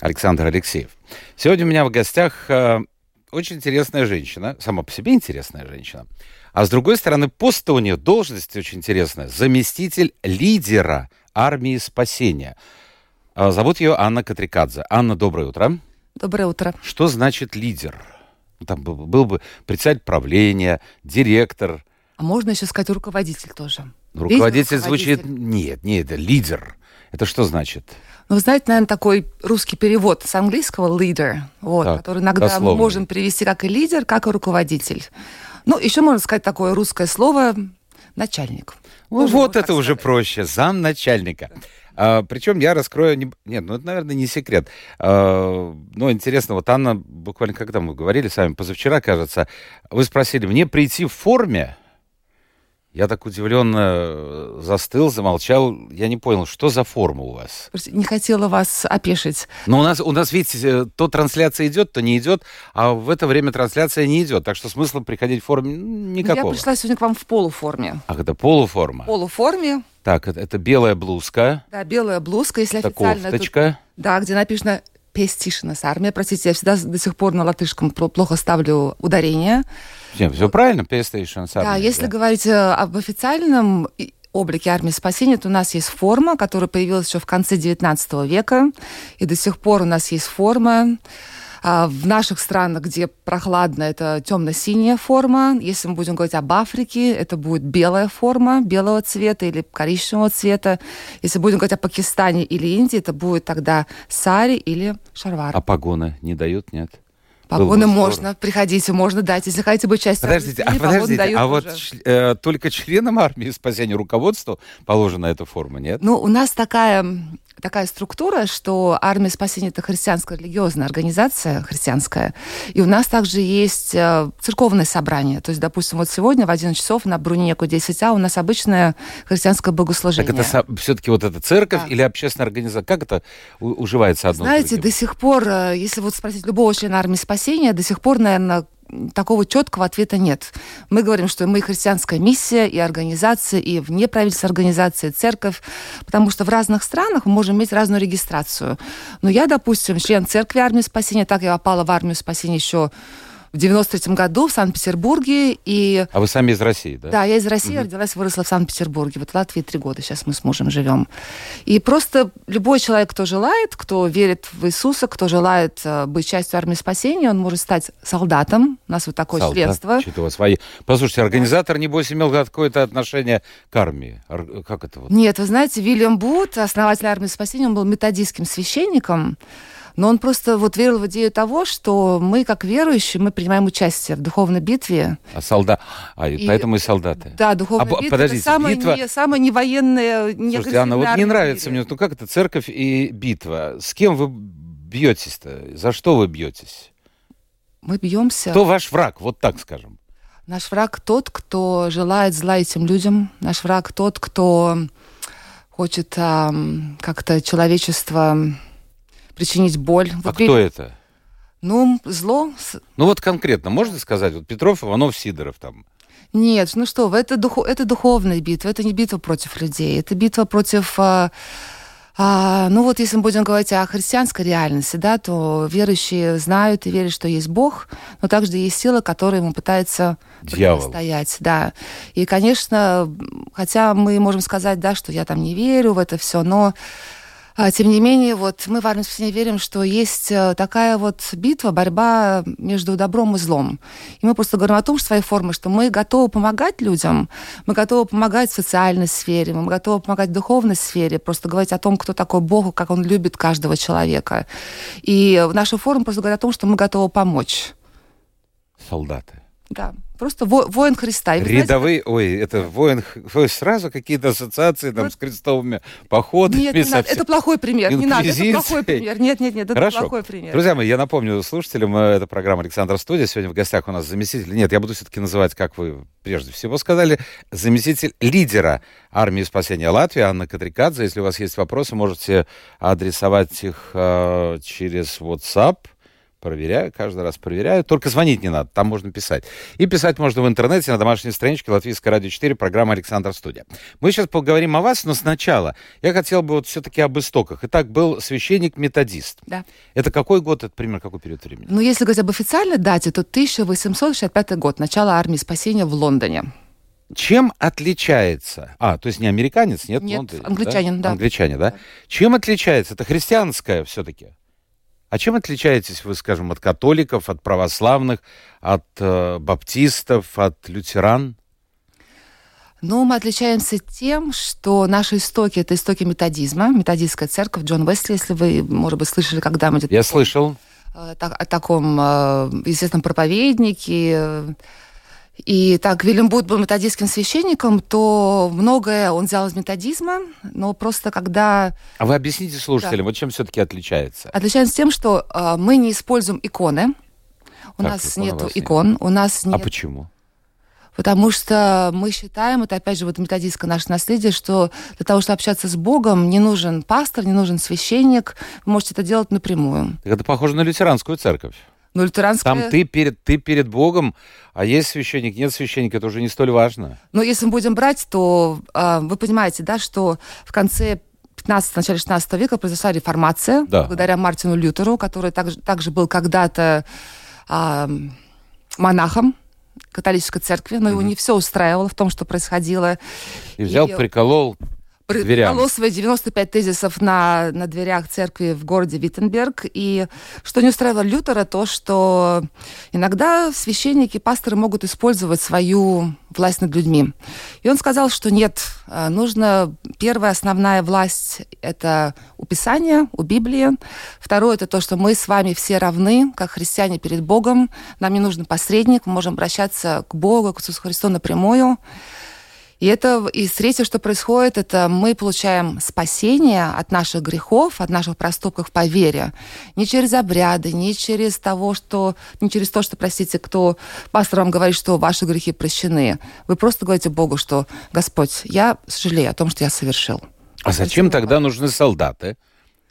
Александр Алексеев. Сегодня у меня в гостях э, очень интересная женщина, сама по себе интересная женщина. А с другой стороны, пост у нее, должность очень интересная. Заместитель лидера армии спасения. А, зовут ее Анна Катрикадзе. Анна, доброе утро. Доброе утро. Что значит лидер? Там был, был бы председатель правления, директор. А можно еще сказать руководитель тоже. Руководитель, руководитель звучит... Нет, нет, это лидер. Это что значит? Ну, вы знаете, наверное, такой русский перевод с английского leader, вот, так, который иногда дословно. мы можем привести как и лидер, как и руководитель. Ну, еще можно сказать такое русское слово начальник. Ну, вот это уже проще. Зам начальника. А, причем я раскрою... Не... Нет, ну это, наверное, не секрет. А, ну, интересно, вот Анна, буквально когда мы говорили с вами, позавчера, кажется, вы спросили, мне прийти в форме, я так удивленно э, застыл, замолчал. Я не понял, что за форма у вас? Не хотела вас опешить. Но у нас, у нас, видите, э, то трансляция идет, то не идет, а в это время трансляция не идет. Так что смысла приходить в форме никакого. Я пришла сегодня к вам в полуформе. Ах, это полуформа? В полуформе. Так, это, это белая блузка. Да, белая блузка, если это официально. кофточка. Тут, да, где написано Пестишинас армия. Простите, я всегда до сих пор на латышском плохо ставлю ударение. Все, все правильно, Пестишинас армия. Да, если да. говорить э, об официальном облике армии спасения, то у нас есть форма, которая появилась еще в конце XIX века, и до сих пор у нас есть форма. А, в наших странах, где прохладно, это темно-синяя форма. Если мы будем говорить об Африке, это будет белая форма, белого цвета или коричневого цвета. Если будем говорить о Пакистане или Индии, это будет тогда сари или шарвар. А погоны не дают, нет? Погоны можно, приходите, можно дать. Если хотите быть частью Подождите, а, подождите, а вот э, только членам армии спасения руководству положена эта форма, нет? Ну, у нас такая такая структура, что армия спасения это христианская религиозная организация христианская, и у нас также есть э, церковное собрание. То есть, допустим, вот сегодня в 11 часов на Брунеку 10А у нас обычное христианское богослужение. Так это все-таки вот эта церковь да. или общественная организация? Как это уживается одно Знаете, до сих пор, э, если вот спросить любого члена армии спасения, до сих пор, наверное, такого четкого ответа нет. Мы говорим, что мы христианская миссия и организация, и вне правительственной организации, церковь, потому что в разных странах мы можем иметь разную регистрацию. Но я, допустим, член церкви армии спасения, так я попала в армию спасения еще в 93 году в Санкт-Петербурге. И... А вы сами из России, да? Да, я из России, угу. родилась, выросла в Санкт-Петербурге. Вот в Латвии три года сейчас мы с мужем живем. И просто любой человек, кто желает, кто верит в Иисуса, кто желает э, быть частью армии спасения, он может стать солдатом. У нас вот такое Солдат. членство. Что-то у вас свои... Послушайте, организатор, небось, имел какое-то отношение к армии. Как это вот? Нет, вы знаете, Вильям Бут, основатель армии спасения, он был методистским священником. Но он просто вот верил в идею того, что мы, как верующие, мы принимаем участие в духовной битве. А солдат... А, и... поэтому и солдаты. Да, духовная а, битва подождите, это самая, битва... не, самая не военная, не Слушайте, Анна, вот не нравится мне, ну как это, церковь и битва? С кем вы бьетесь-то? За что вы бьетесь? Мы бьемся... Кто ваш враг, вот так скажем? Наш враг тот, кто желает зла этим людям. Наш враг тот, кто хочет а, как-то человечество причинить боль. А вот кто при... это? Ну, зло. Ну вот конкретно, можно сказать, вот Петров, Иванов, Сидоров там. Нет, ну что это, дух, это духовная битва, это не битва против людей, это битва против... А, а, ну вот если мы будем говорить о христианской реальности, да, то верующие знают и верят, что есть Бог, но также есть сила, которая ему пытается Дьявол. стоять, да. И, конечно, хотя мы можем сказать, да, что я там не верю в это все, но а, тем не менее, вот мы в спасения верим, что есть э, такая вот битва, борьба между добром и злом. И мы просто говорим о том, что своей формы, что мы готовы помогать людям, мы готовы помогать в социальной сфере, мы готовы помогать в духовной сфере, просто говорить о том, кто такой Бог, как Он любит каждого человека. И в нашей форме просто говорят о том, что мы готовы помочь. Солдаты. Да. Просто во- воин Христа. И вы знаете, Рядовые, ой, это воин, ой, сразу какие-то ассоциации там Вот. с крестовыми походами. Нет, не надо, это плохой пример. Не надо, это плохой пример. Нет, нет, нет, это Хорошо. плохой пример. Друзья мои, я напомню слушателям, э, это программа «Александр Студия». Сегодня в гостях у нас заместитель, нет, я буду все-таки называть, как вы прежде всего сказали, заместитель лидера армии спасения Латвии Анна Катрикадзе. Если у вас есть вопросы, можете адресовать их э, через WhatsApp. Проверяю, каждый раз проверяю. Только звонить не надо, там можно писать. И писать можно в интернете на домашней страничке Латвийское радио 4, программа «Александр Студия». Мы сейчас поговорим о вас, но сначала я хотел бы вот все-таки об истоках. Итак, был священник-методист. Да. Это какой год, это примерно какой период времени? Ну, если говорить об официальной дате, то 1865 год, начало армии спасения в Лондоне. Чем отличается... А, то есть не американец, нет? Нет, Лондон, англичанин, да. Англичане, да? Чем отличается? Это христианское все-таки. А чем отличаетесь вы, скажем, от католиков, от православных, от э, баптистов, от лютеран? Ну, мы отличаемся тем, что наши истоки — это истоки методизма, методистская церковь, Джон Уэсли, если вы, может быть, слышали, когда мы... Я слышал. э, так- о таком э, известном проповеднике. э, И так Вильям Бут был методистским священником, то многое он взял из методизма, но просто когда... А вы объясните слушателям, вот чем все-таки отличается? Отличаемся тем, что э, мы не используем иконы. У Как нас икон нет вас нет? икон, у нас А нет... почему? Потому что мы считаем, это опять же вот методистское наше наследие, что для того, чтобы общаться с Богом, не нужен пастор, не нужен священник, вы можете это делать напрямую. Так Это похоже на лютеранскую церковь. Но лютеранская... Там ты перед, ты перед Богом, а есть священник, нет священника, это уже не столь важно. Но если мы будем брать, то э, вы понимаете, да, что в конце 15 начале 16 века произошла реформация, Да. благодаря Мартину Лютеру, который также, также был когда-то а, монахом католической церкви, но его не все устраивало в том, что происходило. И взял, И- приколол дверям. Свои 95 тезисов на, на дверях церкви в городе Виттенберг. И что не устраивало Лютера, то, что иногда священники, пасторы могут использовать свою власть над людьми. И он сказал, что нет, э, нужно... Первая основная власть — это у Писания, у Библии. Второе — это то, что мы с вами все равны, как христиане перед Богом. Нам не нужен посредник, мы можем обращаться к Богу, к Иисусу Христу напрямую. И это и третье, что происходит, это мы получаем спасение от наших грехов, от наших проступков по вере. Не через обряды, не через того, что, не через то, что, простите, кто пастор вам говорит, что ваши грехи прощены. Вы просто говорите Богу, что Господь, я сожалею о том, что я совершил. А зачем тогда нужны солдаты,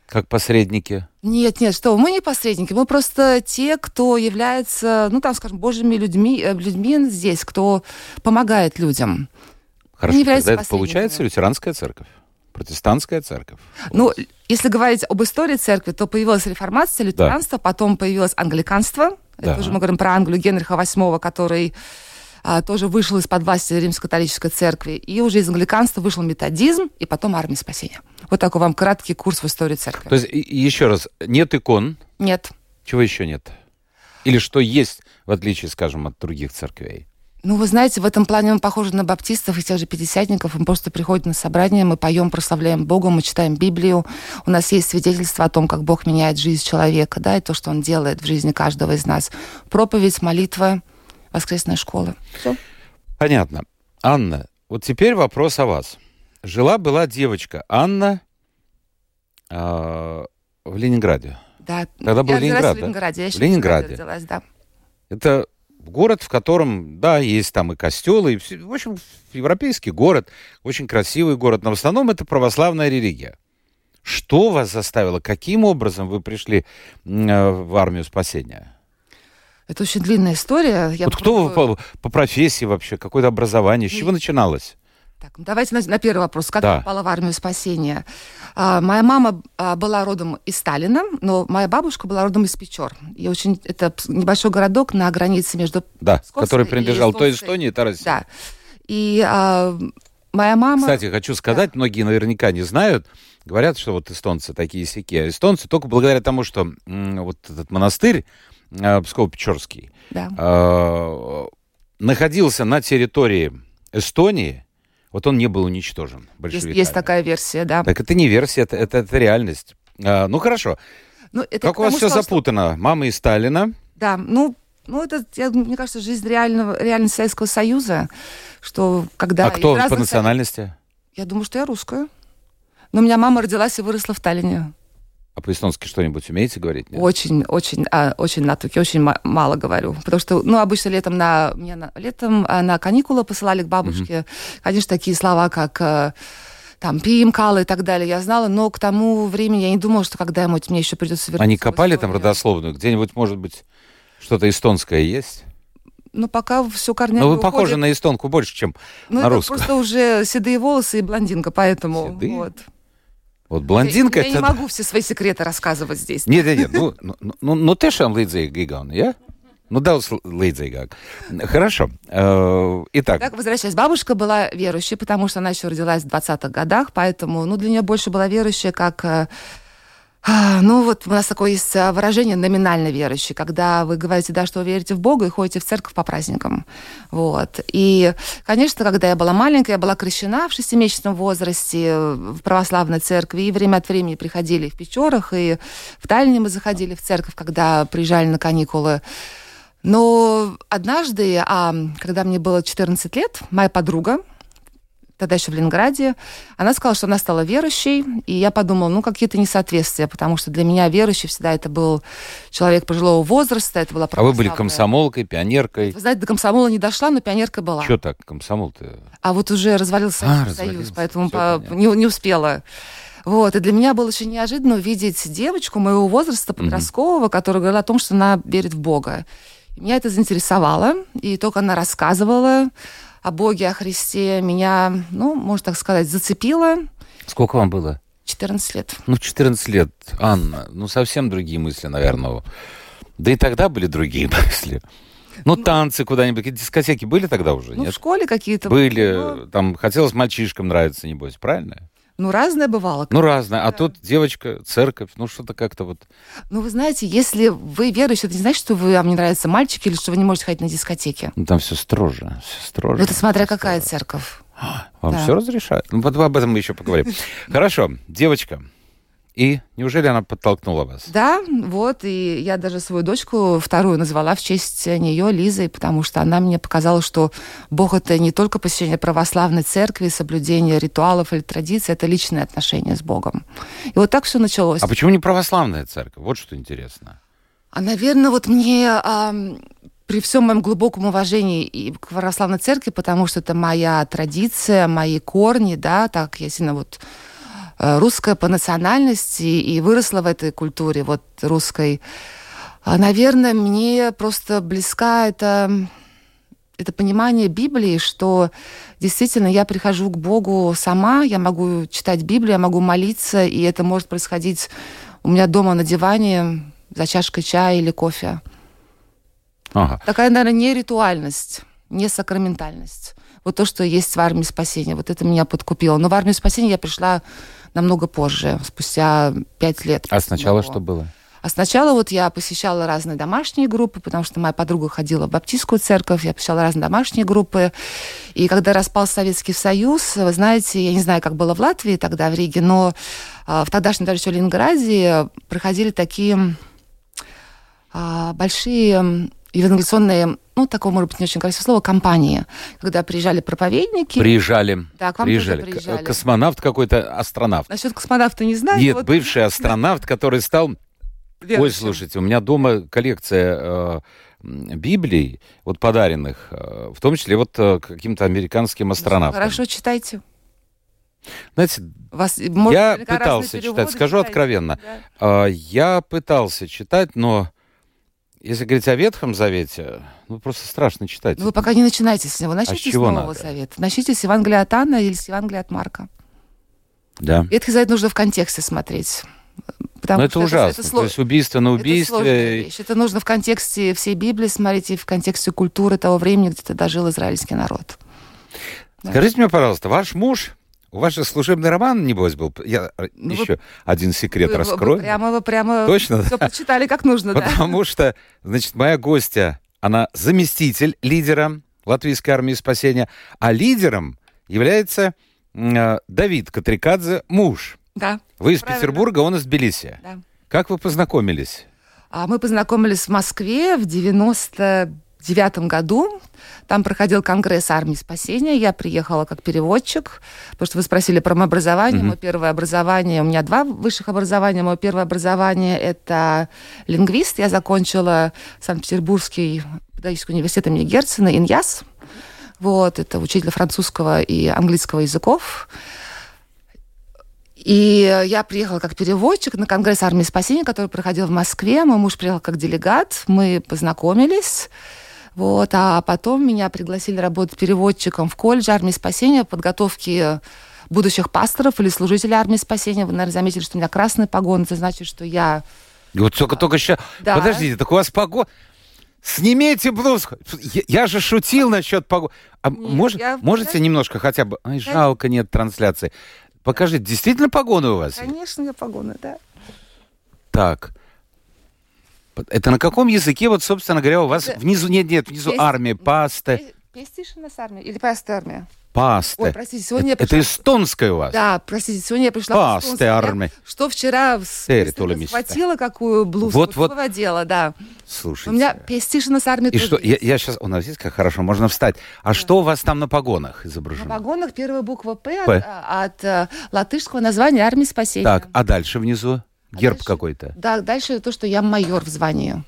как посредники? Нет, нет, что, мы не посредники, мы просто те, кто является, ну, там, скажем, божьими людьми, э, людьми здесь, кто помогает людям. Хорошо, тогда это получается лютеранская церковь, протестантская церковь. Ну, если говорить об истории церкви, то появилась реформация, лютеранство, потом появилось англиканство. Да. Это уже мы говорим про Англию Генриха VIII, который а, тоже вышел из-под власти Римско-католической церкви. И уже из англиканства вышел методизм, и потом армия спасения. Вот такой вам краткий курс в истории церкви. То есть, еще раз, нет икон, Нет. чего еще нет? Или что есть, в отличие, скажем, от других церквей? Ну, вы знаете, в этом плане мы похожи на баптистов и тех же пятидесятников. Мы просто приходим на собрание, мы поем, прославляем Бога, мы читаем Библию. У нас есть свидетельство о том, как Бог меняет жизнь человека, да, и то, что Он делает в жизни каждого из нас. Проповедь, молитва, воскресная школа. Все. Понятно. Анна, вот теперь вопрос о вас. Жила-была девочка Анна а, в Ленинграде. Да. Тогда был я Ленинград, в да? Ленинграде. Я В Ленинграде. родилась, да. Это город, в котором, да, есть там и костелы, и все, в общем, европейский город, очень красивый город, но в основном это православная религия. Что вас заставило, каким образом вы пришли э, в армию спасения? Это очень длинная история. Я вот кто вы попробую- по, по профессии вообще, какое-то образование, с чего начиналось? Так, ну давайте на, на первый вопрос. Как Да. я попала в армию спасения? А, моя мама а, была родом из Сталина, но моя бабушка была родом из Печор. И очень это небольшой городок на границе между Да, Псковской который и принадлежал то Эстонской. Эстонии, то России. Да. И а, моя мама... Кстати, хочу сказать, многие наверняка не знают, говорят, что вот эстонцы такие сяки, а эстонцы только благодаря тому, что вот этот монастырь э, Псково-Печорский Да. э, находился на территории Эстонии, вот он не был уничтожен Есть, есть такая версия, да. Так это не версия, это, это, это реальность. А, ну хорошо, Ну, это как у вас все что- запутано? Мама из Сталина, Да, ну, Ну, это, я, мне кажется, жизнь реального, реальности Советского Союза, что когда... А кто по национальности? Я думаю, что я русская. Но у меня мама родилась и выросла в Таллине. А по-эстонски что-нибудь умеете говорить? Нет? Очень, очень, а, очень на туке, очень ма- мало говорю. Потому что, ну, обычно летом на, меня на, летом а, на каникулы посылали к бабушке. Конечно, такие слова, как э, там пим, калы и так далее, я знала, но к тому времени я не думала, что когда-нибудь мне еще придется вернуться Они копали там родословную? Где-нибудь, может быть, что-то эстонское есть? Ну, пока все корнями Но вы похожи уходит. на эстонку больше, чем Ну, на русскую. просто уже седые волосы и блондинка, поэтому... Седые? Вот. Вот блондинка я, я это... не могу все свои секреты рассказывать здесь. Нет, нет, нет. Ну, ну, ну, ну tiešām līdzīgi Gigauni, ja? Ну, daudz līdzīgāk. Хорошо. Э, Итак, Так, возвращаясь, бабушка была верующей, потому что она еще родилась в 20-х годах, поэтому, ну, для нее больше была верующая, как, э, ну, вот у нас такое есть э, выражение номинально верующий, когда вы говорите, да, что вы верите в Бога и ходите в церковь по праздникам. Вот. И, конечно, когда я была маленькая, я была крещена в шестимесячном возрасте э, в православной церкви, и время от времени приходили в Печорах, и в Таллине мы заходили в церковь, когда приезжали на каникулы. Но однажды, а, когда мне было 14 лет, моя подруга, тогда еще в Ленинграде, она сказала, что она стала верующей, и я подумала, ну, какие-то несоответствия, потому что для меня верующий всегда это был человек пожилого возраста, это была а вы были комсомолкой, пионеркой. Вы знаете, до комсомола не дошла, но пионерка была. Что так, комсомол-то? А вот уже развалился А, Союз, развалился, поэтому по- не, не успела. Вот, и для меня было очень неожиданно увидеть девочку моего возраста, подросткового, которая говорила о том, что она верит в Бога. Меня это заинтересовало, и только она рассказывала о Боге, о Христе, меня, ну, можно так сказать, зацепило. Сколько вам было? 14 лет. Ну, 14 лет. Анна, ну, совсем другие мысли, наверное. Да и тогда были другие мысли. Ну, танцы куда-нибудь, какие-то дискотеки были тогда уже, Ну, в нет? школе какие-то... Были, Ну, там, хотелось мальчишкам нравиться, небось, правильно? Ну, разное бывало. Ну, разное. А тут девочка, церковь, ну, что-то как-то вот... Ну, вы знаете, если вы верующий, это не значит, что вы, вам не нравятся мальчики или что вы не можете ходить на дискотеке. Ну, там все строже, все строже. Ну, это смотря всё какая строже. церковь. Вам Да. все разрешают? Ну, об этом мы еще поговорим. Хорошо, девочка. И неужели она подтолкнула вас? Да, вот, и я даже свою дочку вторую назвала в честь нее Лизой, потому что она мне показала, что Бог это не только посещение православной церкви, соблюдение ритуалов или традиций, это личные отношения с Богом. И вот так все началось. А почему не православная церковь? Вот что интересно. А, наверное, вот мне ам, при всем моем глубоком уважении и к православной церкви, потому что это моя традиция, мои корни, да, так я сильно вот русская по национальности и выросла в этой культуре вот русской. А, Наверное, мне просто близка это, это понимание Библии, что действительно я прихожу к Богу сама, я могу читать Библию, я могу молиться, и это может происходить у меня дома на диване за чашкой чая или кофе. Ага. Такая, наверное, не ритуальность, не сакраментальность. Вот то, что есть в армии спасения, вот это меня подкупило. Но в армию спасения я пришла намного позже, спустя пять лет. А сначала До. что было? А сначала вот я посещала разные домашние группы, потому что моя подруга ходила в баптистскую церковь, я посещала разные домашние группы. И когда распал Советский Союз, вы знаете, я не знаю, как было в Латвии тогда, в Риге, но а, в тогдашнем даже еще Ленинграде проходили такие а, большие евангелиционные, ну, такое, может быть, не очень красивое слово, компании, когда приезжали проповедники. Приезжали. Да, к вам приезжали. Приезжали. Космонавт какой-то, астронавт. Насчет космонавта не знаю. Нет, вот бывший астронавт, который стал... Ой, верующим. слушайте, у меня дома коллекция э, Библий, вот подаренных, э, в том числе вот э, каким-то американским астронавтам. Хорошо читайте. Знаете, Вас, может, я пытался читать, скажу читаете. откровенно, Да. э, я пытался читать, но если говорить о Ветхом Завете, ну просто страшно читать. Ну, вы пока не начинайте с него. Начните А чего с Нового надо? Завета. Начните с Евангелия от Анна или с Евангелия от Марка. Да. Ветхий Завет нужно в контексте смотреть. Потому Но это что ужасно. Это, То есть убийство на это убийстве. вещь. Это нужно в контексте всей Библии смотреть и в контексте культуры того времени, где тогда жил израильский народ. Да. Скажите мне, пожалуйста, ваш муж, у вас же служебный роман, небось, был? Я э, Ну, вы- еще один секрет Вы- вы- вы раскрою. прямо, вы прямо Точно, все прочитали как нужно, да? Потому что, значит, моя гостья, она заместитель лидера Латвийской армии спасения, а лидером является э, Давид Катрикадзе, муж. Да. Вы из Правильно. Петербурга, он из Тбилиси. да. Как вы познакомились? А мы познакомились в Москве в 99 году. Там проходил конгресс армии спасения. Я приехала как переводчик, потому что вы спросили про мое образование. Mm-hmm. Мое первое образование, у меня два высших образования. Мое первое образование – это лингвист. Я закончила Санкт-Петербургский педагогический университет имени Герцена, ИНЯС. Вот, это учитель французского и английского языков. И я приехала как переводчик на Конгресс армии спасения, который проходил в Москве. Мой муж приехал как делегат, мы познакомились. Вот, а потом меня пригласили работать переводчиком в колледж армии спасения, подготовки будущих пасторов или служителей армии спасения. Вы, наверное, заметили, что у меня красный погон. Это значит, что я... Вот только, только сейчас... Да. Подождите, так у вас погон... Снимите блузку. Я, я же шутил насчет погоды. А нет, может, я... можете немножко хотя бы... Ай, жалко, нет трансляции. Покажите, действительно погоны у вас? Конечно, погоны, да. Так. Это на каком языке, вот, собственно говоря, у вас Это... внизу, нет, нет, внизу Пест... армия, пасты. Пестишина с армией или паста армия? Пасты. Ой, простите, сегодня это, я пришла... это эстонская у вас? Да, простите, сегодня я пришла Пасты армия. Что вчера схватила, какую блузку, вот, вот. выводила, да. Слушайте. У меня пестишина с армией И что, я, я сейчас, у нас есть как хорошо, можно встать. А да. что у вас там на погонах изображено? На погонах первая буква «П», П. От, от, от латышского названия армии спасения. Так, а дальше внизу? Герб а какой-то? Да, дальше то, что я майор в звании.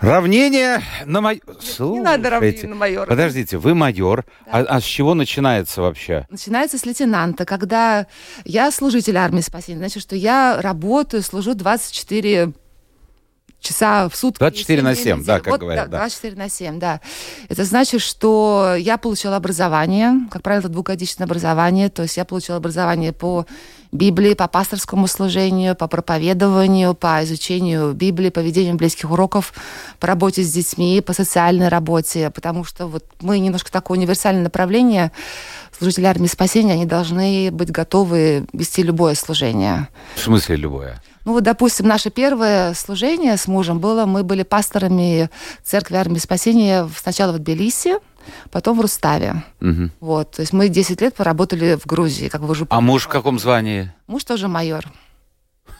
Равнение на майор. Не надо равнение на майора. Подождите, вы майор. Да. А, а с чего начинается вообще? Начинается с лейтенанта. Когда я служитель армии спасения, значит, что я работаю, служу 24 часа в сутки. 24 на 7, да, как вот, говорят. Да, 24 на 7, да. Это значит, что я получила образование, как правило, двухгодичное образование, то есть я получила образование по Библии, по пасторскому служению, по проповедованию, по изучению Библии, по ведению близких уроков, по работе с детьми, по социальной работе, потому что вот мы немножко такое универсальное направление, служители армии спасения, они должны быть готовы вести любое служение. В смысле любое? Ну вот, допустим, наше первое служение с мужем было, мы были пасторами церкви армии спасения сначала в Тбилиси, потом в Руставе. Угу. Вот, то есть мы 10 лет поработали в Грузии, как вы уже А муж в каком звании? Муж тоже майор.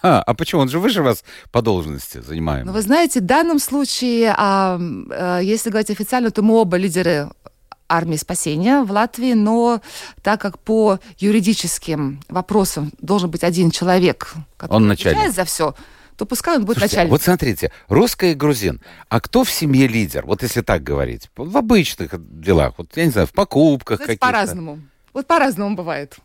А, а почему? Он же выше вас по должности занимаем. Ну, вы знаете, в данном случае, а, а, если говорить официально, то мы оба лидеры армии спасения в Латвии, но так как по юридическим вопросам должен быть один человек, который он отвечает за все, то пускай он будет Слушайте, начальником. Вот смотрите, русский и грузин. А кто в семье лидер? Вот если так говорить. В обычных делах. Вот, я не знаю, в покупках каких-то. По-разному. Вот по-разному бывает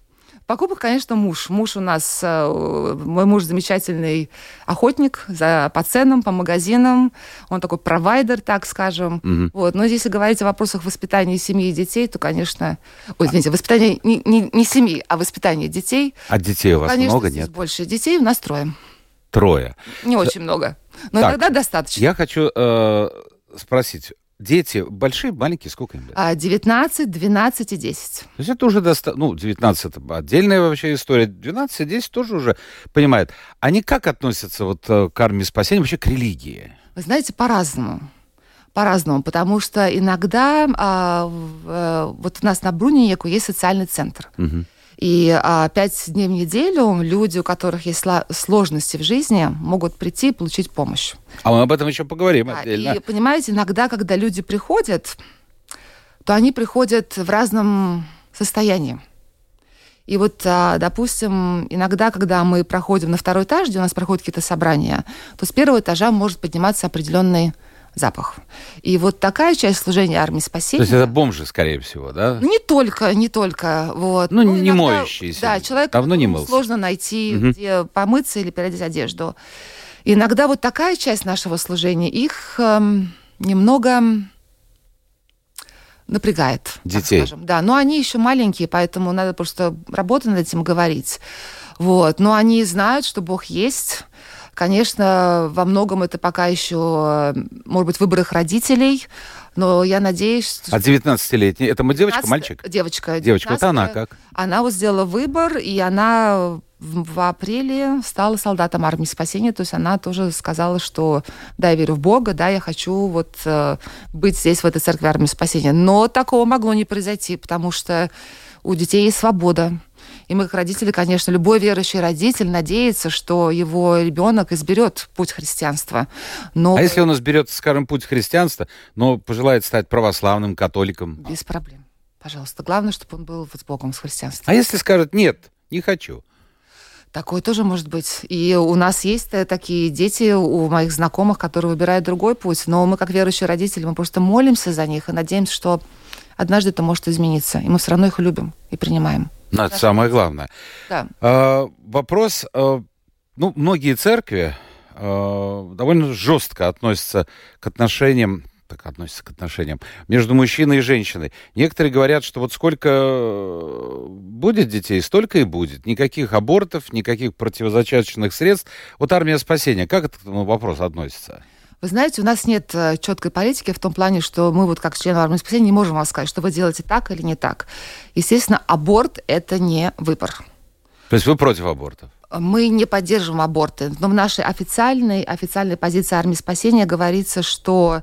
покупок, конечно, муж. Муж у нас, э, мой муж замечательный охотник за, по ценам, по магазинам. Он такой провайдер, так скажем. Угу. Вот. Но если говорить о вопросах воспитания семьи и детей, то, конечно... Ой, извините, воспитание не, не, не семьи, а воспитание детей. А детей у вас конечно, много, нет? больше. Детей у нас трое. Трое. Не очень много. Но так, иногда достаточно. Я хочу э, спросить, Дети большие, маленькие, сколько им лет? 19, 12 и 10. То есть это уже достаточно, ну, 19 это отдельная вообще история, 12 и 10 тоже уже понимают. Они как относятся вот э, к армии спасения, вообще к религии? Вы знаете, по-разному по-разному, потому что иногда а, в, э, вот у нас на Бруниеку есть социальный центр. Угу. И а, пять дней в неделю люди, у которых есть сложности в жизни, могут прийти и получить помощь. А мы об этом еще поговорим да, отдельно. И понимаете, иногда, когда люди приходят, то они приходят в разном состоянии. И вот, а, допустим, иногда, когда мы проходим на второй этаж, где у нас проходят какие-то собрания, то с первого этажа может подниматься определенный запах. И вот такая часть служения армии спасения... То есть это бомжи, скорее всего, да? Не только, не только. Вот. Ну, ну не иногда, моющиеся. Да, человек давно не мылся. сложно найти, угу. где помыться или переодеть одежду. Иногда вот такая часть нашего служения их эм, немного напрягает. Детей. Скажем. Да, но они еще маленькие, поэтому надо просто работать над этим говорить. Вот. Но они знают, что Бог есть, Конечно, во многом это пока еще, может быть, выбор их родителей, но я надеюсь... Что... А 19-летний? Это девочка, 19... мальчик? Девочка. Девочка, вот она как? Она вот сделала выбор, и она в апреле стала солдатом армии спасения, то есть она тоже сказала, что да, я верю в Бога, да, я хочу вот э, быть здесь, в этой церкви армии спасения. Но такого могло не произойти, потому что у детей есть свобода. И мы, как родители, конечно, любой верующий родитель надеется, что его ребенок изберет путь христианства. Но... А если он изберет, скажем, путь христианства, но пожелает стать православным католиком? Без проблем. Пожалуйста. Главное, чтобы он был вот с Богом, с христианством. А если скажет нет, не хочу? Такое тоже может быть. И у нас есть э, такие дети у моих знакомых, которые выбирают другой путь. Но мы, как верующие родители, мы просто молимся за них и надеемся, что однажды это может измениться. И мы все равно их любим и принимаем. Ну, это самое главное. Да. А, вопрос. А, ну, многие церкви а, довольно жестко относятся к отношениям так относится к отношениям между мужчиной и женщиной. Некоторые говорят, что вот сколько э, будет детей, столько и будет. Никаких абортов, никаких противозачаточных средств. Вот армия спасения, как это к этому вопросу относится? Вы знаете, у нас нет э, четкой политики в том плане, что мы вот как члены армии спасения не можем вам сказать, что вы делаете так или не так. Естественно, аборт – это не выбор. То есть вы против абортов? Мы не поддерживаем аборты, но в нашей официальной, официальной позиции армии спасения говорится, что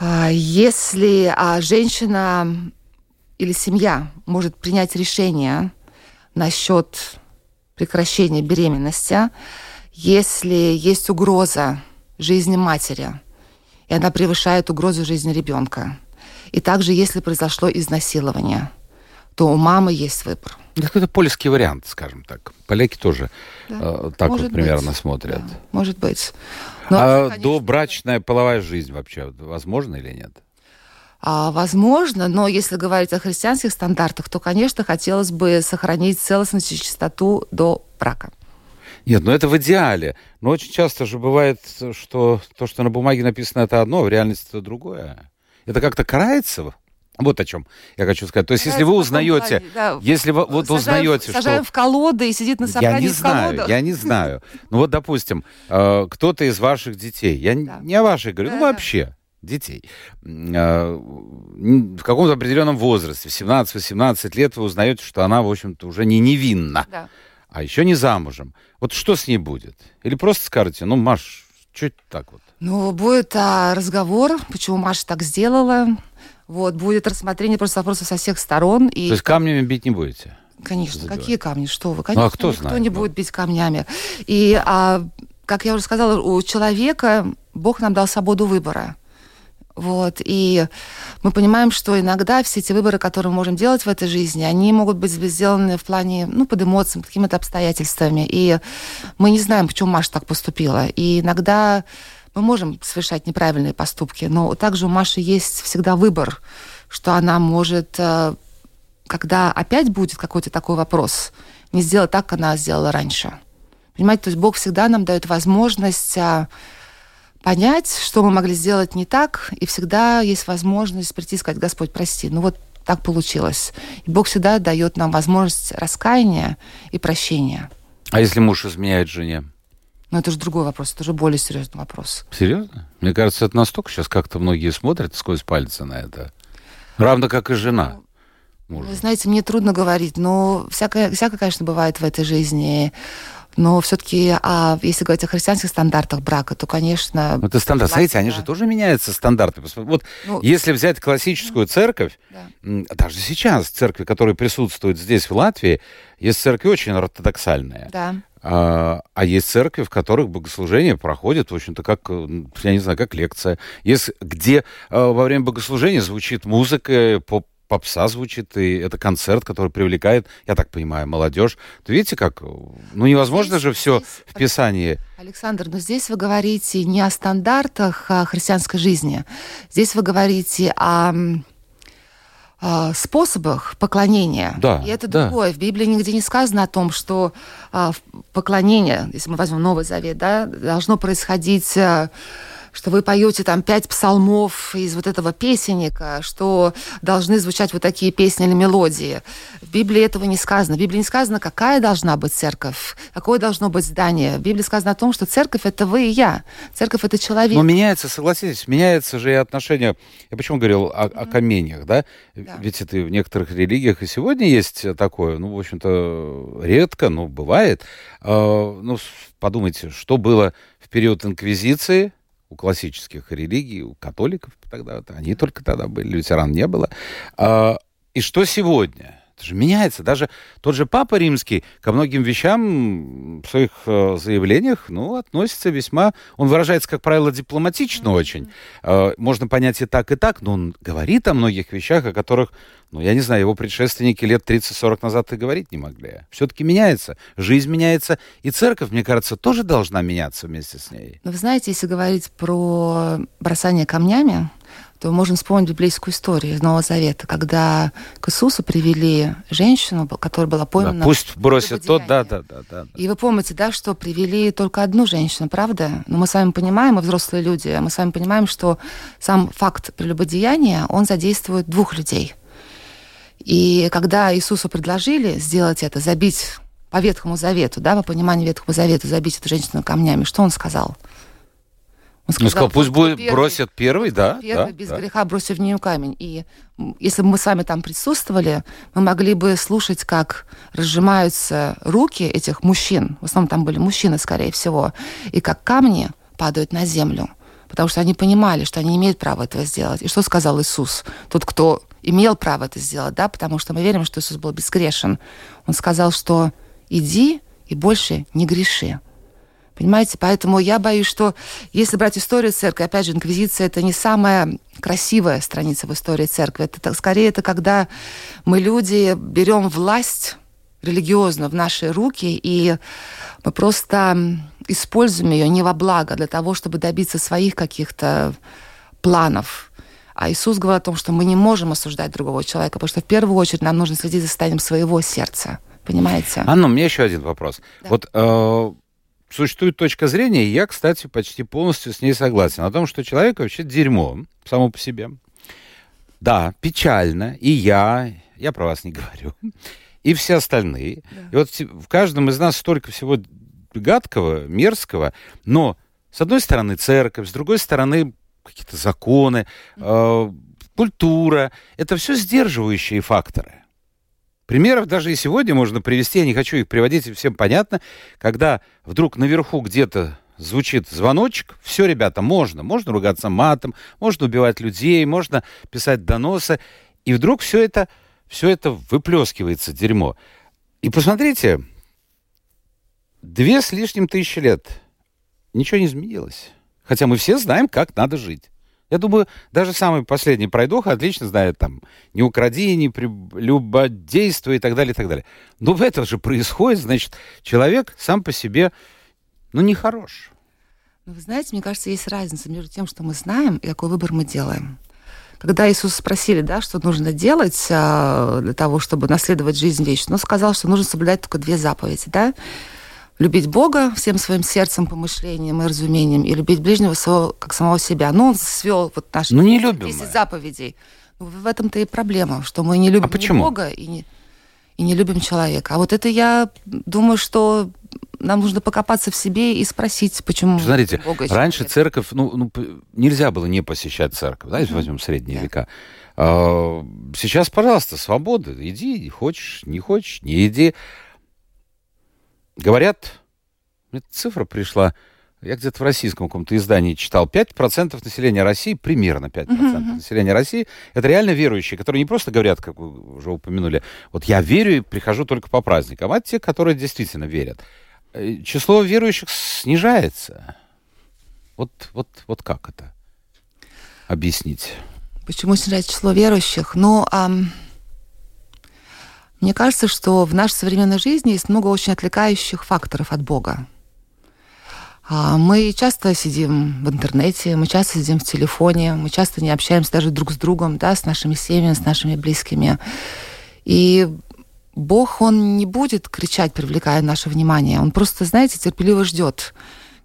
а, если а, женщина или семья может принять решение насчет прекращения беременности, если есть угроза жизни матери, и она превышает угрозу жизни ребенка, и также если произошло изнасилование, то у мамы есть выбор. Это польский вариант, скажем так. Поляки тоже да. э, так может вот примерно быть. смотрят. Да, может быть. Но, а конечно, добрачная половая жизнь вообще возможно или нет? А, возможно, но если говорить о христианских стандартах, то, конечно, хотелось бы сохранить целостность и чистоту до брака. Нет, ну это в идеале. Но очень часто же бывает, что то, что на бумаге написано, это одно, в реальности это другое. Это как-то карается вот о чем я хочу сказать. То есть, если вы узнаете, да. если вы вот сажаем, узнаете, сажаем что... в колоды и сидит на собрании Я не знаю, я не знаю. Ну вот, допустим, э, кто-то из ваших детей, я не о ваших говорю, ну вообще, детей, э, в каком-то определенном возрасте, в 17-18 лет вы узнаете, что она, в общем-то, уже не невинна, да. А еще не замужем. Вот что с ней будет? Или просто скажете, ну, Маш, что так вот? Ну, будет а, разговор, почему Маша так сделала, вот, будет рассмотрение просто вопросов со всех сторон. И... То есть камнями бить не будете? Конечно, Забивать. какие камни, что вы? Конечно, ну, а кто никто знает, не будет бить камнями. И, а, как я уже сказала, у человека Бог нам дал свободу выбора. Вот. И мы понимаем, что иногда все эти выборы, которые мы можем делать в этой жизни, они могут быть сделаны в плане, ну, под эмоциями, какими-то обстоятельствами. И мы не знаем, почему Маша так поступила. И иногда мы можем совершать неправильные поступки, но также у Маши есть всегда выбор, что она может, э, когда опять будет какой-то такой вопрос, не сделать так, как она сделала раньше. Понимаете, то есть Бог всегда нам дает возможность э, понять, что мы могли сделать не так, и всегда есть возможность прийти и сказать, Господь, прости, ну вот так получилось. И Бог всегда дает нам возможность раскаяния и прощения. А если муж изменяет жене? Но это же другой вопрос, это уже более серьезный вопрос. Серьезно? Мне кажется, это настолько сейчас как-то многие смотрят сквозь пальцы на это. Равно как и жена. Мужа. Вы знаете, мне трудно говорить, но всякое, всякое, конечно, бывает в этой жизни. Но все-таки, а если говорить о христианских стандартах брака, то, конечно... Ну, это стандарт. Смотрите, они же тоже меняются, стандарты. Вот ну, если взять классическую церковь, да. даже сейчас церкви, которые присутствуют здесь, в Латвии, есть церкви очень ортодоксальные. Да. А, а есть церкви, в которых богослужение проходит, в общем-то, как, я не знаю, как лекция. Есть, где а, во время богослужения звучит музыка, поп попса звучит, и это концерт, который привлекает, я так понимаю, молодежь. То видите, как, ну невозможно здесь, же все здесь, в Писании. Александр, но здесь вы говорите не о стандартах а христианской жизни. Здесь вы говорите о способах поклонения. Да, и это да. другое. В Библии нигде не сказано о том, что а, поклонение, если мы возьмем Новый Завет, да, должно происходить а, что вы поете там пять псалмов из вот этого песенника, что должны звучать вот такие песни или мелодии. В Библии этого не сказано. В Библии не сказано, какая должна быть церковь, какое должно быть здание. В Библии сказано о том, что церковь — это вы и я. Церковь — это человек. Но меняется, согласитесь, меняется же и отношение... Я почему говорил о, о каменьях, да? да? Ведь это в некоторых религиях и сегодня есть такое, ну, в общем-то, редко, но бывает. А, ну, подумайте, что было в период инквизиции, у классических религий, у католиков тогда, они только тогда были, лютеран не было. А, и что сегодня? Это же меняется. Даже тот же Папа Римский ко многим вещам в своих э, заявлениях, ну, относится весьма... Он выражается, как правило, дипломатично очень. Э, можно понять и так, и так, но он говорит о многих вещах, о которых, ну, я не знаю, его предшественники лет 30-40 назад и говорить не могли. Все-таки меняется. Жизнь меняется, и церковь, мне кажется, тоже должна меняться вместе с ней. Но вы знаете, если говорить про бросание камнями, то можем вспомнить библейскую историю из Нового Завета, когда к Иисусу привели женщину, которая была поймана. Да, пусть бросит тот, да, да, да, да. И вы помните, да, что привели только одну женщину, правда? Но мы с вами понимаем, мы взрослые люди, мы с вами понимаем, что сам факт прелюбодеяния, он задействует двух людей. И когда Иисусу предложили сделать это, забить по Ветхому Завету, да, по пониманию Ветхого Завета, забить эту женщину камнями, что он сказал? Он сказал, ну, сказал пусть будет, первый, бросят первый, да. Первый, да, без да. греха бросив в нее камень. И если бы мы с вами там присутствовали, мы могли бы слушать, как разжимаются руки этих мужчин, в основном там были мужчины, скорее всего, и как камни падают на землю. Потому что они понимали, что они не имеют права этого сделать. И что сказал Иисус? Тот, кто имел право это сделать, да, потому что мы верим, что Иисус был безгрешен. Он сказал, что иди и больше не греши. Понимаете? Поэтому я боюсь, что если брать историю церкви, опять же, инквизиция это не самая красивая страница в истории церкви. Это скорее это когда мы люди берем власть религиозную в наши руки и мы просто используем ее не во благо для того, чтобы добиться своих каких-то планов. А Иисус говорит о том, что мы не можем осуждать другого человека, потому что в первую очередь нам нужно следить за состоянием своего сердца. Понимаете? Анна, у меня еще один вопрос. Да. Вот э, существует точка зрения, и я, кстати, почти полностью с ней согласен, о том, что человек вообще дерьмо само по себе. Да, печально, и я, я про вас не говорю, и все остальные. Да. И вот в каждом из нас столько всего гадкого, мерзкого, но с одной стороны церковь, с другой стороны какие-то законы, э, культура, это все сдерживающие факторы. Примеров даже и сегодня можно привести, я не хочу их приводить, всем понятно, когда вдруг наверху где-то звучит звоночек, все, ребята, можно, можно ругаться матом, можно убивать людей, можно писать доносы, и вдруг все это, все это выплескивается, дерьмо. И посмотрите, две с лишним тысячи лет ничего не изменилось. Хотя мы все знаем, как надо жить. Я думаю, даже самый последний пройдоха отлично знает там не укради, не прелюбодействуй и так далее, и так далее. Но в этом же происходит, значит, человек сам по себе, ну, нехорош. Ну, вы знаете, мне кажется, есть разница между тем, что мы знаем, и какой выбор мы делаем. Когда Иисус спросили, да, что нужно делать а, для того, чтобы наследовать жизнь вечную, он сказал, что нужно соблюдать только две заповеди, да, любить Бога всем своим сердцем, помышлением и разумением, и любить ближнего своего, как самого себя. Ну, он свел вот наши ну, не любим 10 мы. заповедей. Ну, в этом-то и проблема, что мы не любим а почему? Бога и не, и не любим человека. А вот это я думаю, что нам нужно покопаться в себе и спросить, почему Смотрите, Бога раньше нет. церковь, ну, ну, нельзя было не посещать церковь, знаете, mm-hmm. возьмем средние yeah. века. А, сейчас, пожалуйста, свобода, иди, хочешь, не хочешь, не иди. Говорят, мне цифра пришла, я где-то в российском каком-то издании читал, 5% населения России, примерно 5% uh-huh. населения России, это реально верующие, которые не просто говорят, как вы уже упомянули, вот я верю и прихожу только по праздникам, а те, которые действительно верят. Э, число верующих снижается. Вот, вот, вот как это объяснить? Почему снижается число верующих? Ну, um... Мне кажется, что в нашей современной жизни есть много очень отвлекающих факторов от Бога. А, мы часто сидим в интернете, мы часто сидим в телефоне, мы часто не общаемся даже друг с другом, да, с нашими семьями, с нашими близкими. И Бог, Он не будет кричать, привлекая наше внимание. Он просто, знаете, терпеливо ждет,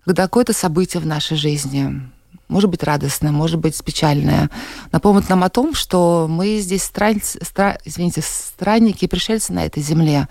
когда какое-то событие в нашей жизни, может быть радостное, может быть печальное, напомнит нам о том, что мы здесь стран... стра... извините, странники и пришельцы на этой земле,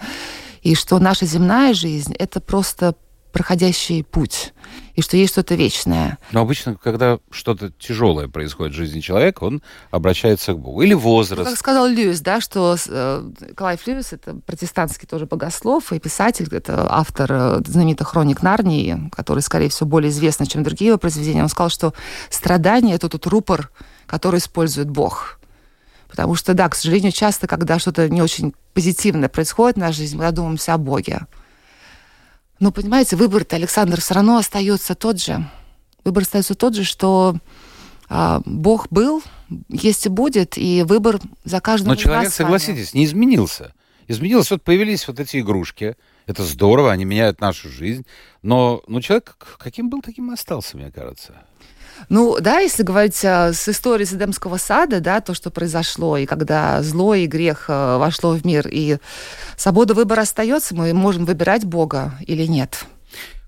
и что наша земная жизнь — это просто проходящий путь, и что есть что-то вечное. Но обычно, когда что-то тяжелое происходит в жизни человека, он обращается к Богу. Или возраст. Ну, как сказал Льюис, да, что э, Клайв Льюис, это протестантский тоже богослов и писатель, это автор э, знаменитых хроник Нарнии, который, скорее всего, более известный, чем другие его произведения. Он сказал, что страдание — это тот рупор, который использует Бог. Потому что, да, к сожалению, часто, когда что-то не очень позитивное происходит в нашей жизни, мы задумываемся о Боге. Но, понимаете, выбор-то, Александр, все равно остается тот же. Выбор остается тот же, что а, Бог был, есть и будет, и выбор за каждым Но человек, согласитесь, не изменился. Изменилось, вот появились вот эти игрушки. Это здорово, они меняют нашу жизнь. Но ну, человек каким был, таким и остался, мне кажется. Ну, да, если говорить а, с историей Эдемского сада, да, то, что произошло, и когда зло и грех а, вошло в мир, и свобода выбора остается, мы можем выбирать Бога или нет.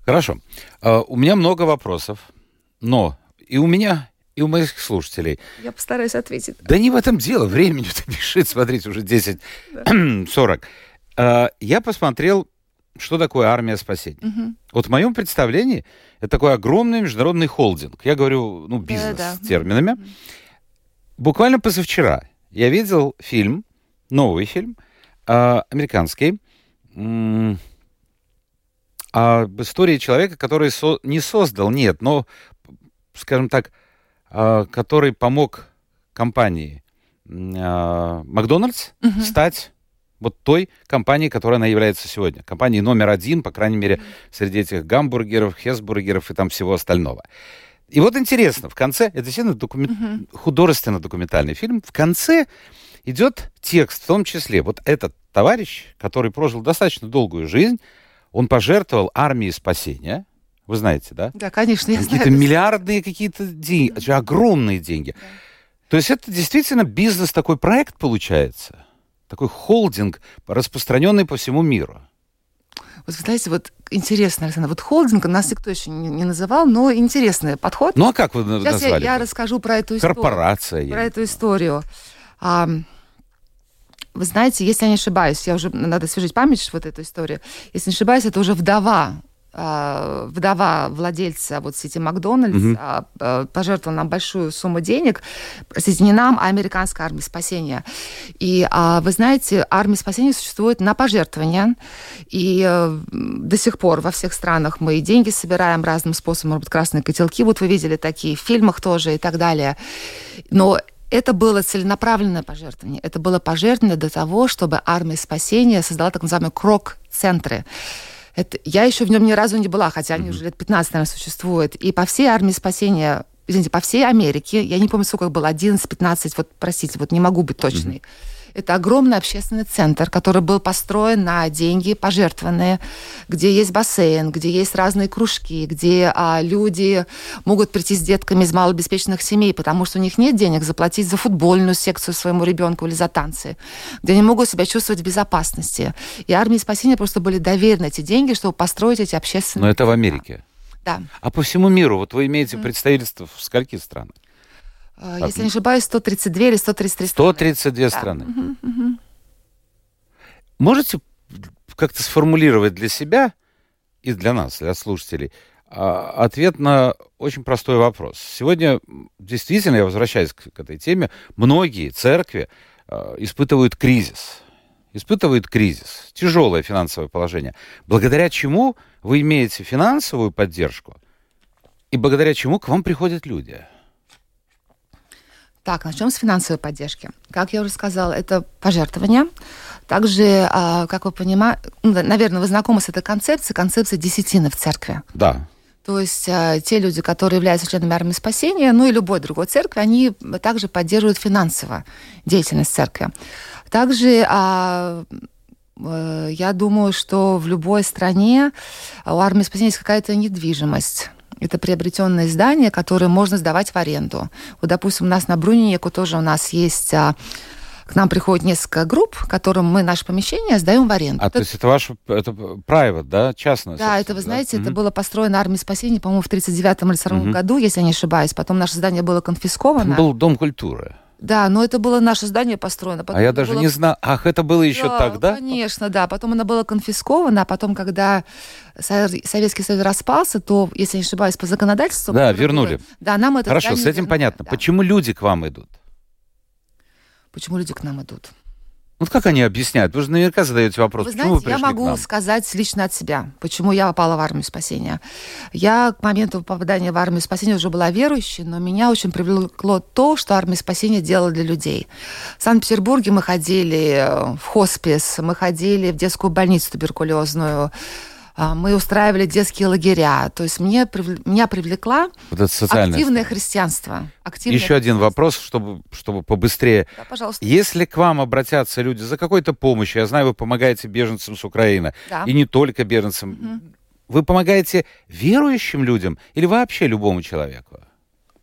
Хорошо. Uh, у меня много вопросов, но и у меня, и у моих слушателей. Я постараюсь ответить. Да не в этом дело, времени-то бежит, смотрите, уже 10.40. Да. Я посмотрел что такое армия спасения? Угу. Вот в моем представлении это такой огромный международный холдинг. Я говорю, ну, бизнес да, да. терминами. Буквально позавчера я видел фильм, новый фильм, э, американский, э, об истории человека, который со не создал, нет, но, скажем так, э, который помог компании э, Макдональдс угу. стать вот той компании, которой она является сегодня. Компании номер один, по крайней мере, среди этих гамбургеров, хесбургеров и там всего остального. И вот интересно, в конце, это действительно документ, uh-huh. художественно-документальный фильм, в конце идет текст, в том числе, вот этот товарищ, который прожил достаточно долгую жизнь, он пожертвовал армии спасения, вы знаете, да? Да, конечно, я какие-то знаю. миллиардные какие-то деньги, огромные деньги. Да. То есть это действительно бизнес такой проект получается такой холдинг, распространенный по всему миру. Вот вы знаете, вот интересно, Александр, вот холдинг нас никто еще не, не называл, но интересный подход. Ну а как вы Сейчас назвали? Я, я расскажу про эту историю. Корпорация. Про эту историю. А, вы знаете, если я не ошибаюсь, я уже надо освежить память вот эту историю. Если не ошибаюсь, это уже вдова вдова владельца вот сети Макдональдс угу. пожертвовала нам большую сумму денег, простите, не нам, а американской армии спасения. И а, вы знаете, армия спасения существует на пожертвования, и э, до сих пор во всех странах мы деньги собираем разным способом, может быть, красные котелки, вот вы видели такие в фильмах тоже и так далее. Но это было целенаправленное пожертвование. Это было пожертвование для того, чтобы армия спасения создала так называемые крок-центры. Это, я еще в нем ни разу не была, хотя они mm-hmm. уже лет 15, наверное, существуют. И по всей армии спасения, извините, по всей Америке, я не помню, сколько было, 11-15, вот, простите, вот не могу быть точной. Mm-hmm это огромный общественный центр, который был построен на деньги пожертвованные, где есть бассейн, где есть разные кружки, где а, люди могут прийти с детками из малообеспеченных семей, потому что у них нет денег заплатить за футбольную секцию своему ребенку или за танцы, где они могут себя чувствовать в безопасности. И армии спасения просто были доверены эти деньги, чтобы построить эти общественные... Но это в Америке. Да. А по всему миру, вот вы имеете представительство в скольких странах? А, если не ошибаюсь, 132 или 133 страны. 132 страны. Угу, угу. Можете как-то сформулировать для себя и для нас, для слушателей, а, ответ на очень простой вопрос. Сегодня, действительно, я возвращаюсь к, к этой теме, многие церкви э, испытывают кризис. Испытывают кризис, тяжелое финансовое положение. Благодаря чему вы имеете финансовую поддержку и благодаря чему к вам приходят люди – так, начнем с финансовой поддержки. Как я уже сказала, это пожертвования. Также, а, как вы понимаете, ну, наверное, вы знакомы с этой концепцией, концепция десятины в церкви. Да. То есть а, те люди, которые являются членами армии спасения, ну и любой другой церкви, они также поддерживают финансово деятельность церкви. Также а, э, я думаю, что в любой стране у армии спасения есть какая-то недвижимость это приобретенные здания, которые можно сдавать в аренду. Вот, допустим, у нас на Бруниеку тоже у нас есть а, к нам приходит несколько групп, которым мы наше помещение сдаем в аренду. А это, то есть это ваше это private, да, частное? Да, это, вы знаете, да? это mm-hmm. было построено армией спасения, по-моему, в 39-м или 40 mm-hmm. году, если я не ошибаюсь. Потом наше здание было конфисковано. Там был Дом культуры. Да, но это было наше здание построено. Потом а я даже было... не знал. Ах, это было еще да, тогда? Конечно, да. Потом оно было конфисковано, а потом, когда Советский Союз распался, то, если не ошибаюсь, по законодательству... Да, вернули. Было, да, нам это Хорошо, с этим вернули, понятно. Да. Почему люди к вам идут? Почему люди к нам идут? Вот как они объясняют? Вы же наверняка задаете вопрос, Вы почему знаете, вы я пришли могу сказать лично от себя, почему я попала в армию спасения. Я к моменту попадания в армию спасения уже была верующей, но меня очень привлекло то, что армия спасения делала для людей. В Санкт-Петербурге мы ходили э, в хоспис, мы ходили в детскую больницу туберкулезную, мы устраивали детские лагеря. То есть мне, меня привлекла Вот это социальное. активное христианство. Активное Еще один христианство. вопрос, чтобы, чтобы побыстрее. Да, пожалуйста. Если к вам обратятся люди за какой-то помощью, я знаю, вы помогаете беженцам с Украины, Да. и не только беженцам, вы помогаете верующим людям или вообще любому человеку?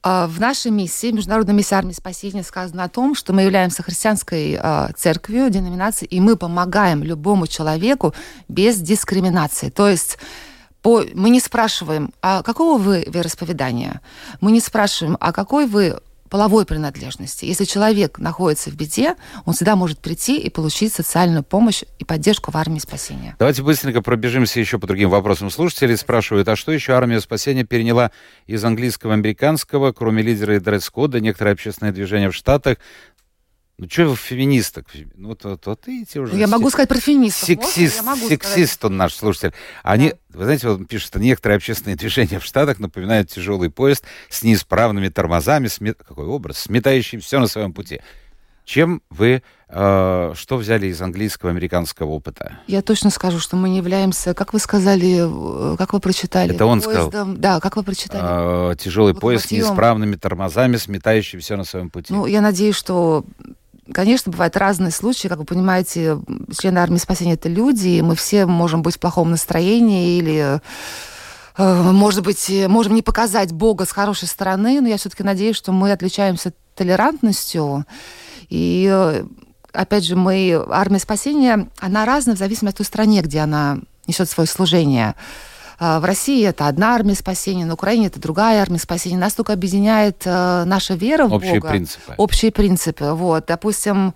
А, В нашей миссии, Международной миссии армии спасения, сказано о том, что мы являемся христианской а, церковью, деноминацией, и мы помогаем любому человеку без дискриминации. То есть по, мы не спрашиваем, а какого вы вероисповедания? Мы не спрашиваем, а какой вы половой принадлежности. Если человек находится в беде, он всегда может прийти и получить социальную помощь и поддержку в армии спасения. Давайте быстренько пробежимся еще по другим вопросам. Слушатели спрашивают, а что еще армия спасения переняла из английского американского, кроме лидера и дресс-кода, некоторые общественные движения в Штатах? Ну, что вы феминисток? Ну, вот, вот, вот видите уже. Ну, я могу сказать про феминистов. Можно? Сексист, могу сексист он наш слушатель. Они, Да. вы знаете, вот пишет, что некоторые общественные движения в Штатах напоминают тяжелый поезд с неисправными тормозами, сме- какой образ, сметающим все на своем пути. Чем вы, э, что взяли из английского, американского опыта? Я точно скажу, что мы не являемся, как вы сказали, э, как вы прочитали? Это он сказал. поездом- Да, как вы прочитали? Э, тяжелый поезд с неисправными тормозами, сметающим все на своем пути. Ну, я надеюсь, что, конечно, бывают разные случаи. Как вы понимаете, члены армии спасения это люди, и мы все можем быть в плохом настроении или э, может быть, можем не показать Бога с хорошей стороны, но я все-таки надеюсь, что мы отличаемся толерантностью. И э, опять же, мы, армия спасения, она разная в зависимости от той стране, где она несет свое служение. А, В России это одна армия спасения, на Украине это другая армия спасения. Нас только объединяет э, наша вера в Общие Бога. принципы. Общие принципы. Вот, допустим,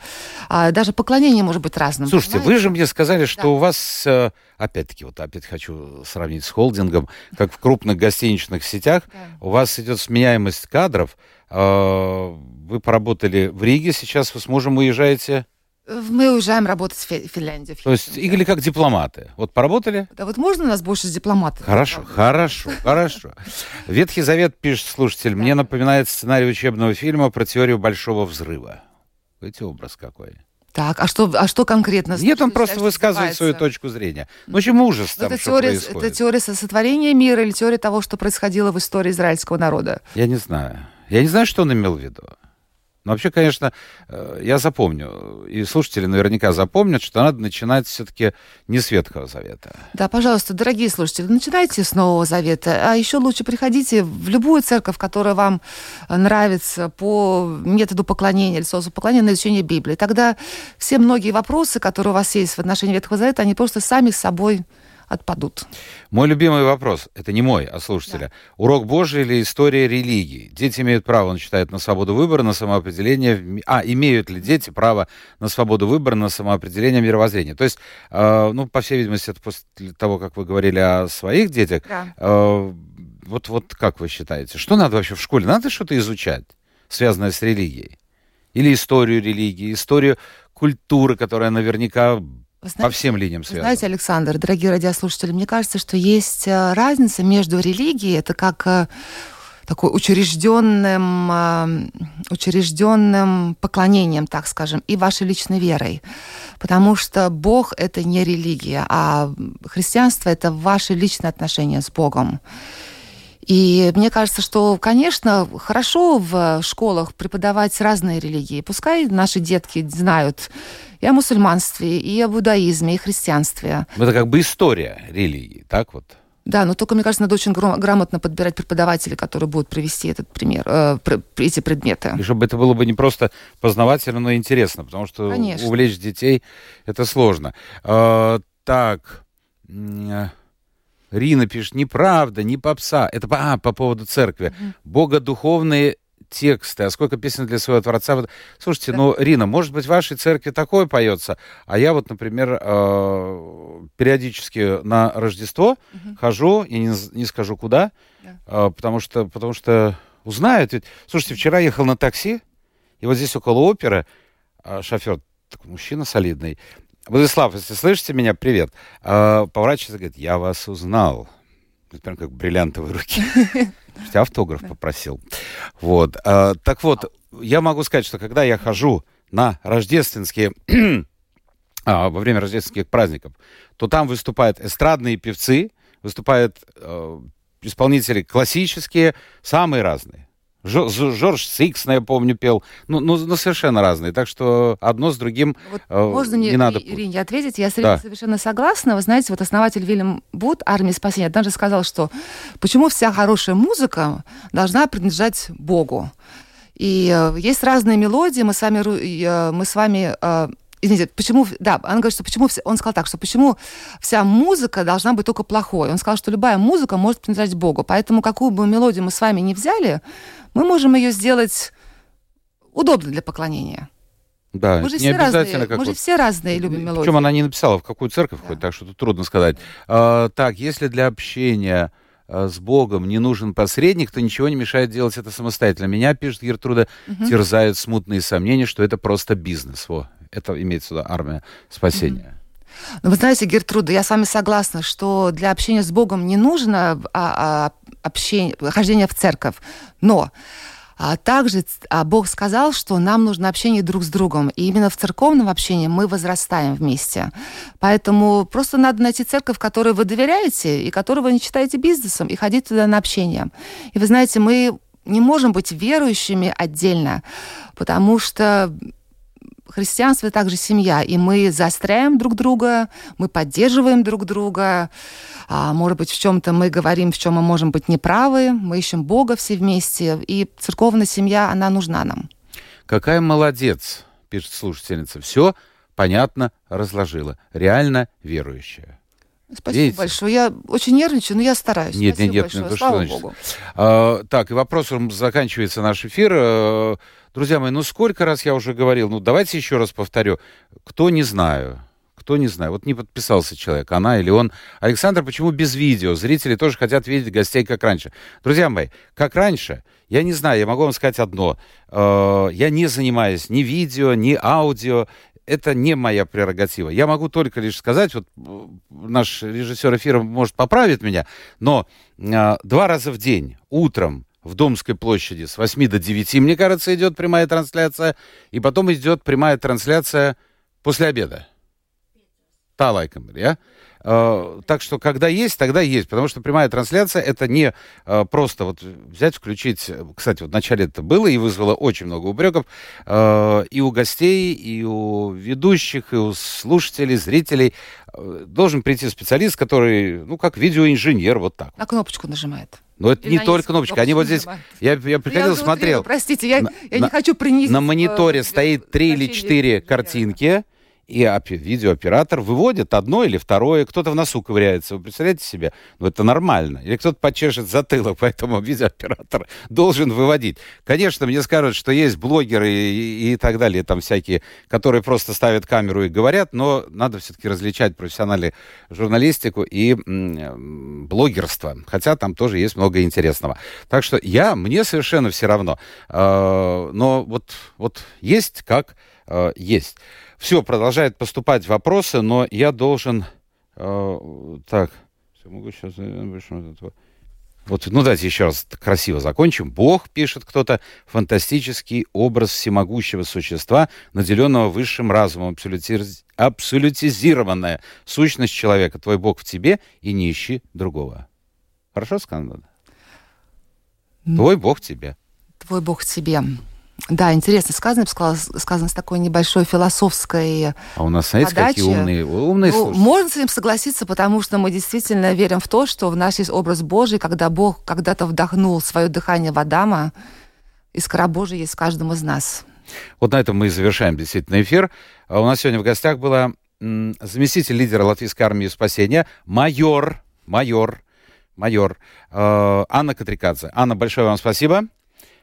а, даже поклонение может быть разным. Слушайте, вы понимаете? же мне сказали, что Да. у вас, э, опять-таки, вот опять хочу сравнить с холдингом, как в крупных гостиничных сетях, Да. у вас идет сменяемость кадров. Э, Вы поработали в Риге, сейчас вы с мужем уезжаете, Мы уезжаем работать в Фи- Финляндию. в то есть или как дипломаты. Вот поработали? Да вот можно у нас больше с дипломатов? Хорошо, хорошо, хорошо. Ветхий Завет, пишет слушатель, мне напоминает сценарий учебного фильма про теорию Большого Взрыва. Видите, образ какой? Так, а что, а что конкретно? Нет, он просто высказывает свою точку зрения. Ну, в общем, ужас там, это, что теория, происходит. это теория сотворения мира или теория того, что происходило в истории израильского народа? Я не знаю. Я не знаю, что он имел в виду. Но вообще, конечно, э, я запомню, и слушатели наверняка запомнят, что надо начинать все-таки не с Ветхого Завета. Да, пожалуйста, дорогие слушатели, начинайте с Нового Завета, а еще лучше приходите в любую церковь, которая вам нравится по методу поклонения или соусу поклонения на изучение Библии. Тогда все многие вопросы, которые у вас есть в отношении Ветхого Завета, они просто сами с собой отпадут. Мой любимый вопрос, это не мой, а слушателя. Урок Божий или история религии? Дети имеют право, он считает, на свободу выбора, на самоопределение. А, имеют ли дети право на свободу выбора, на самоопределение мировоззрения? То есть, э, ну, по всей видимости, это после того, как вы говорили о своих детях. Да. Э, вот, вот как вы считаете, что надо вообще в школе? Надо что-то изучать, связанное с религией? Или историю религии, историю культуры, которая наверняка Вы по знаете, всем линиям Вы связана? Знаете, Александр, дорогие радиослушатели, мне кажется, что есть э, разница между религией, это как э, такой учрежденным, э, учрежденным поклонением, так скажем, и вашей личной верой. Потому что Бог — это не религия, а христианство — это ваши личные отношения с Богом. И мне кажется, что, конечно, хорошо в школах преподавать разные религии. Пускай наши детки знают и о мусульманстве, и о буддаизме, и христианстве. Это как бы история религии, так вот? Да, но только, мне кажется, надо очень грамотно подбирать преподавателей, которые будут привести этот пример, э, эти предметы. И чтобы это было бы не просто познавательно, но и интересно, потому что Конечно. увлечь детей это сложно. А, так, м, а, Рина пишет, неправда, не попса. Это по- а, по поводу церкви. Богодуховные тексты, а сколько песен для своего Творца. Вот, слушайте, ну, Рина, может быть, в вашей церкви такое поется, а я вот, например, э, периодически на Рождество хожу, я не, не скажу куда, Да. э, потому что, потому что узнают. Ведь, слушайте, вчера ехал на такси, и вот здесь около оперы а, шофер такой мужчина солидный. Владислав, если слышите меня, привет. А, поворачивается и говорит, я вас узнал. Это прям как бриллиантовые руки. Автограф попросил. Вот. А, так вот, я могу сказать, что когда я хожу на рождественские а, во время рождественских праздников, то там выступают эстрадные певцы, выступают э, исполнители классические, самые разные. Жорж Сикс, я помню, пел. Ну, ну, ну, совершенно разные. Так что одно с другим вот э, можно не мне, надо... Ирине ответить? Я да. совершенно согласна. Вы знаете, вот основатель Вильям Бут, «Армия спасения», однажды сказал, что почему вся хорошая музыка должна принадлежать Богу. И э, есть разные мелодии, мы с вами, э, мы с вами э, Извините, почему, да, он говорит, что почему, он сказал так, что почему вся музыка должна быть только плохой. Он сказал, что любая музыка может принадлежать Богу. Поэтому какую бы мелодию мы с вами не взяли, мы можем ее сделать удобной для поклонения. Да, мы же, не все разные, как мы же все разные любим мелодии. Причем она не написала, в какую церковь да. ходит, так что тут трудно сказать. А, так, если для общения а, с Богом не нужен посредник, то ничего не мешает делать это самостоятельно. Меня, пишет Гертруда, угу. терзают смутные сомнения, что это просто бизнес. Во, это имеется в виду армия спасения. Ну, вы знаете, Гертруда, я с вами согласна, что для общения с Богом не нужно а, а, общение, хождение в церковь. Но а также а Бог сказал, что нам нужно общение друг с другом. И именно в церковном общении мы возрастаем вместе. Поэтому просто надо найти церковь, которой вы доверяете, и которую вы не считаете бизнесом, и ходить туда на общение. И вы знаете, мы не можем быть верующими отдельно, потому что христианство это также семья, и мы заостряем друг друга, мы поддерживаем друг друга. А, может быть, в чем-то мы говорим, в чем мы можем быть неправы, мы ищем Бога все вместе, и церковная семья, она нужна нам. Какая молодец, пишет слушательница. Все понятно разложила. Реально верующая. Спасибо Видите? большое. Я очень нервничаю, но я стараюсь. Нет, Спасибо нет, большое. нет, ну, Слава что? Богу. А, так, и вопросом заканчивается наш эфир. А, друзья мои, ну сколько раз я уже говорил, ну давайте еще раз повторю. Кто не знаю, кто не знаю, вот не подписался человек, она или он. Александр, почему без видео? Зрители тоже хотят видеть гостей, как раньше. Друзья мои, как раньше, я не знаю, я могу вам сказать одно. А, я не занимаюсь ни видео, ни аудио это не моя прерогатива. Я могу только лишь сказать, вот э, наш режиссер эфира может поправить меня, но э, два раза в день, утром, в Домской площади с 8 до 9, мне кажется, идет прямая трансляция, и потом идет прямая трансляция после обеда. Та лайком, я. Э, так что, когда есть, тогда есть. Потому что прямая трансляция это не э, просто вот взять, включить. Кстати, вот вначале это было и вызвало очень много упреков э, и у гостей, и у ведущих, и у слушателей, зрителей. Должен прийти специалист, который, ну, как видеоинженер, вот так. На кнопочку нажимает. Но это Или не только кнопочка. Они вот здесь... Я, я приходил, я смотрел. Простите, я, на, я не хочу принести... На мониторе стоит три или четыре картинки и видеооператор выводит одно или второе, кто-то в носу ковыряется. Вы представляете себе? Ну, это нормально. Или кто-то почешет затылок, поэтому видеооператор должен выводить. Конечно, мне скажут, что есть блогеры и, и так далее, там всякие, которые просто ставят камеру и говорят, но надо все-таки различать профессиональную журналистику и блогерство. Хотя там тоже есть много интересного. Так что я, мне совершенно все равно. Э, но вот, вот есть как э, есть. Все, продолжают поступать вопросы, но я должен... Э, так, все, могу сейчас... Вот, ну давайте еще раз красиво закончим. Бог, пишет кто-то, фантастический образ всемогущего существа, наделенного высшим разумом, абсолютиз... абсолютизированная сущность человека. Твой Бог в тебе, и не ищи другого. Хорошо сказано? Твой Бог в тебе. Твой Бог в тебе. Да, интересно сказано, сказала, сказано с такой небольшой философской А у нас, знаете, подачи. какие умные, умные ну, Можно с этим согласиться, потому что мы действительно верим в то, что в нас есть образ Божий, когда Бог когда-то вдохнул свое дыхание в Адама, искра Божия есть в каждом из нас. Вот на этом мы и завершаем действительно эфир. А у нас сегодня в гостях была заместитель лидера Латвийской армии спасения, майор, майор, майор э, Анна Катрикадзе. Анна, большое вам спасибо.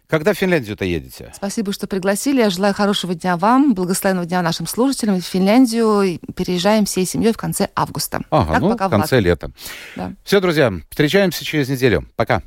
Когда в Финляндию-то едете? Спасибо, что пригласили. Я желаю хорошего дня вам, благословенного дня нашим слушателям. В Финляндию переезжаем всей семьей в конце августа. Ага, так, ну, в конце лета. Да. Все, друзья, встречаемся через неделю. Пока.